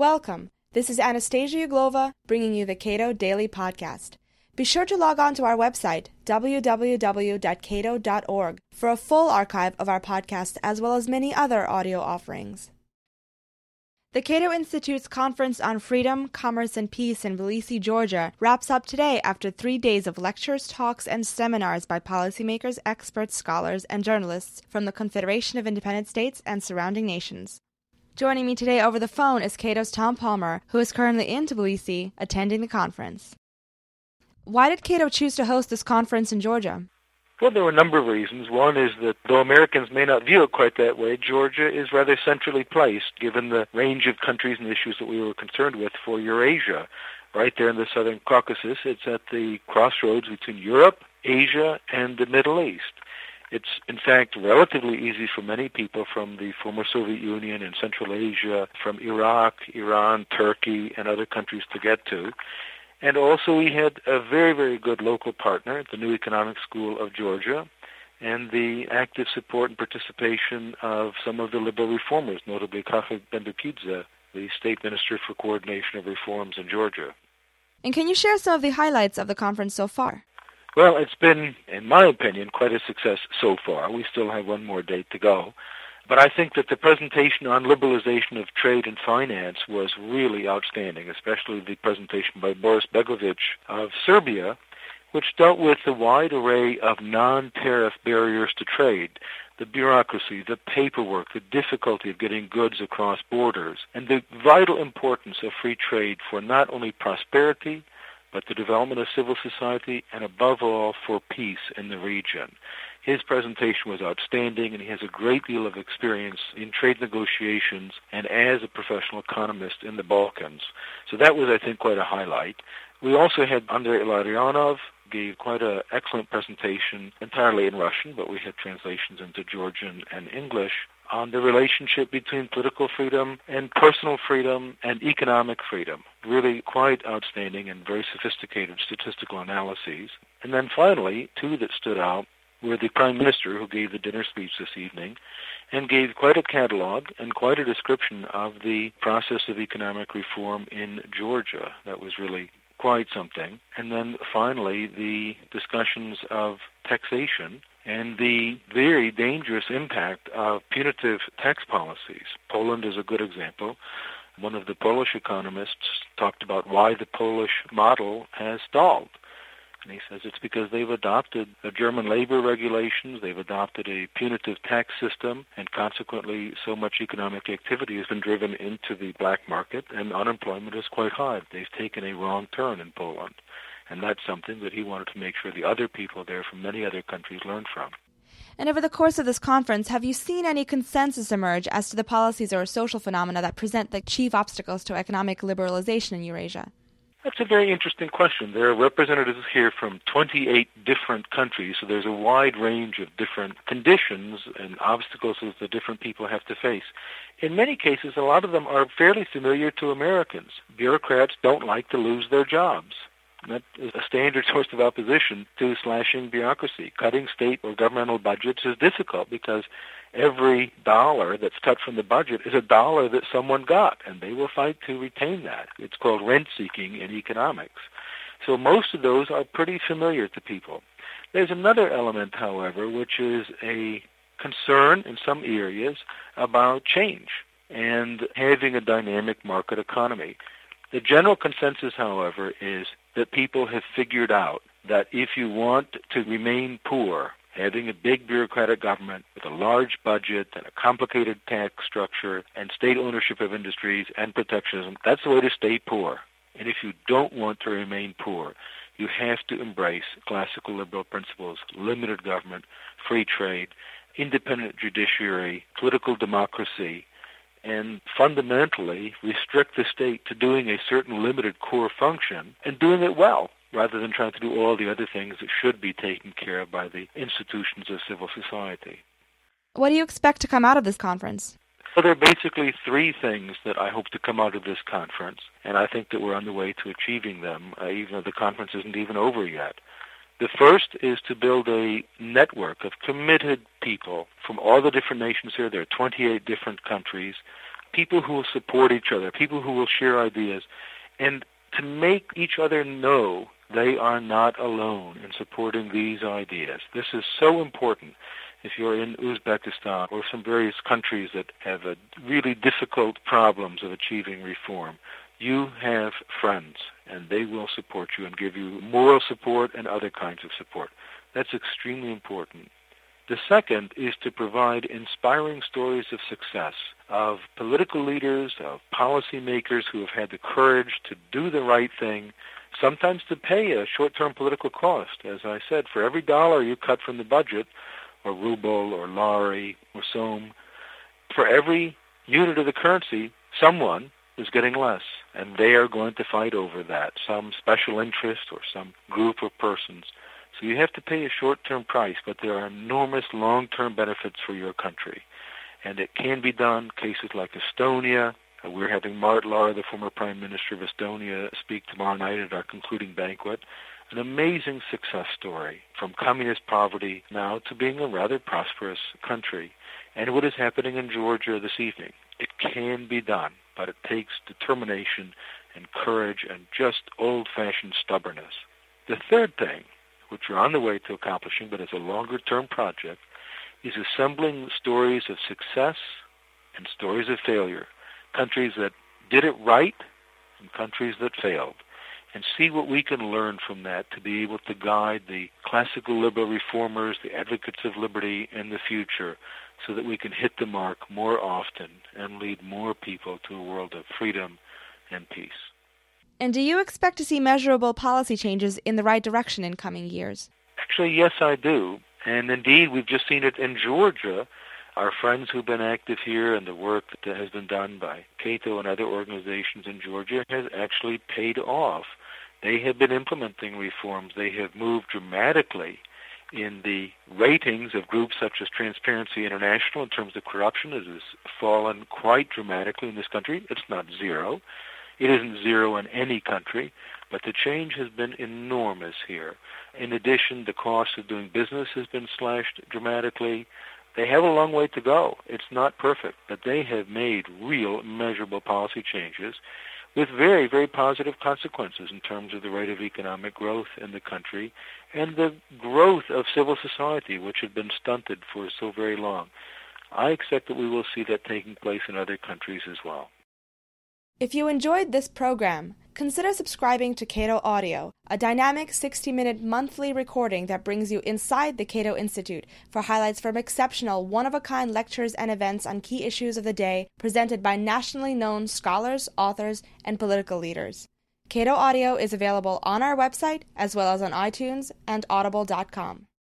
Welcome. This is Anastasia Uglova bringing you the Cato Daily Podcast. Be sure to log on to our website, www.cato.org, for a full archive of our podcast as well as many other audio offerings. The Cato Institute's Conference on Freedom, Commerce, and Peace in Tbilisi, Georgia, wraps up today after three days of lectures, talks, and seminars by policymakers, experts, scholars, and journalists from the Confederation of Independent States and surrounding nations. Joining me today over the phone is Cato's Tom Palmer, who is currently in Tbilisi attending the conference. Why did Cato choose to host this conference in Georgia? Well, there were a number of reasons. One is that though Americans may not view it quite that way, Georgia is rather centrally placed given the range of countries and issues that we were concerned with for Eurasia. Right there in the southern Caucasus, it's at the crossroads between Europe, Asia, and the Middle East. It's, in fact, relatively easy for many people from the former Soviet Union and Central Asia, from Iraq, Iran, Turkey, and other countries to get to. And also we had a very, very good local partner, the New Economic School of Georgia, and the active support and participation of some of the liberal reformers, notably Khalid Bendukidze, the state minister for coordination of reforms in Georgia. And can you share some of the highlights of the conference so far? Well, it's been, in my opinion, quite a success so far. We still have one more date to go. But I think that the presentation on liberalization of trade and finance was really outstanding, especially the presentation by Boris Begovic of Serbia, which dealt with the wide array of non-tariff barriers to trade, the bureaucracy, the paperwork, the difficulty of getting goods across borders, and the vital importance of free trade for not only prosperity, but the development of civil society, and above all, for peace in the region. His presentation was outstanding, and he has a great deal of experience in trade negotiations and as a professional economist in the Balkans. So that was, I think, quite a highlight. We also had Andrei Illarionov gave quite an excellent presentation entirely in Russian, but we had translations into Georgian and English on the relationship between political freedom and personal freedom and economic freedom. Really quite outstanding and very sophisticated statistical analyses. And then finally, two that stood out were the Prime Minister who gave the dinner speech this evening and gave quite a catalog and quite a description of the process of economic reform in Georgia. That was really quite something. And then finally, the discussions of taxation and the very dangerous impact of punitive tax policies. Poland is a good example. One of the Polish economists talked about why the Polish model has stalled. And he says it's because they've adopted the German labor regulations, they've adopted a punitive tax system, and consequently so much economic activity has been driven into the black market, and unemployment is quite high. They've taken a wrong turn in Poland. And that's something that he wanted to make sure the other people there from many other countries learned from. And over the course of this conference, have you seen any consensus emerge as to the policies or social phenomena that present the chief obstacles to economic liberalization in Eurasia? That's a very interesting question. There are representatives here from 28 different countries, so there's a wide range of different conditions and obstacles that the different people have to face. In many cases, a lot of them are fairly familiar to Americans. Bureaucrats don't like to lose their jobs. That is a standard source of opposition to slashing bureaucracy. Cutting state or governmental budgets is difficult because every dollar that's cut from the budget is a dollar that someone got, and they will fight to retain that. It's called rent seeking in economics. So most of those are pretty familiar to people. There's another element, however, which is a concern in some areas about change and having a dynamic market economy. The general consensus, however, is that people have figured out that if you want to remain poor, having a big bureaucratic government with a large budget and a complicated tax structure and state ownership of industries and protectionism, that's the way to stay poor. And if you don't want to remain poor, you have to embrace classical liberal principles, limited government, free trade, independent judiciary, political democracy, and fundamentally restrict the state to doing a certain limited core function and doing it well rather than trying to do all the other things that should be taken care of by the institutions of civil society. What do you expect to come out of this conference? Well, there are basically three things that I hope to come out of this conference, and I think that we're on the way to achieving them, uh, even though the conference isn't even over yet. The first is to build a network of committed people from all the different nations here. There are 28 different countries people who will support each other, people who will share ideas, and to make each other know they are not alone in supporting these ideas. This is so important if you're in Uzbekistan or some various countries that have really difficult problems of achieving reform. You have friends, and they will support you and give you moral support and other kinds of support. That's extremely important. The second is to provide inspiring stories of success of political leaders, of policymakers who have had the courage to do the right thing, sometimes to pay a short-term political cost. As I said, for every dollar you cut from the budget, or ruble, or lari, or som, for every unit of the currency, someone is getting less, and they are going to fight over that, some special interest or some group of persons. So you have to pay a short-term price, but there are enormous long-term benefits for your country. And it can be done. Cases like Estonia. Uh, we're having Mart Laar, the former Prime Minister of Estonia, speak tomorrow night at our concluding banquet. An amazing success story from communist poverty now to being a rather prosperous country. And what is happening in Georgia this evening. It can be done, but it takes determination and courage and just old-fashioned stubbornness. The third thing which we're on the way to accomplishing, but as a longer-term project, is assembling stories of success and stories of failure, countries that did it right and countries that failed, and see what we can learn from that to be able to guide the classical liberal reformers, the advocates of liberty in the future, so that we can hit the mark more often and lead more people to a world of freedom and peace. And do you expect to see measurable policy changes in the right direction in coming years? Actually, yes, I do. And indeed, we've just seen it in Georgia. Our friends who've been active here and the work that has been done by Cato and other organizations in Georgia has actually paid off. They have been implementing reforms. They have moved dramatically in the ratings of groups such as Transparency International in terms of corruption. It has fallen quite dramatically in this country. It's not zero. It isn't zero in any country, but the change has been enormous here. In addition, the cost of doing business has been slashed dramatically. They have a long way to go. It's not perfect, but they have made real measurable policy changes with very, very positive consequences in terms of the rate of economic growth in the country and the growth of civil society, which had been stunted for so very long. I expect that we will see that taking place in other countries as well. If you enjoyed this program, consider subscribing to Cato Audio, a dynamic 60 minute monthly recording that brings you inside the Cato Institute for highlights from exceptional, one of a kind lectures and events on key issues of the day presented by nationally known scholars, authors, and political leaders. Cato Audio is available on our website as well as on iTunes and audible.com.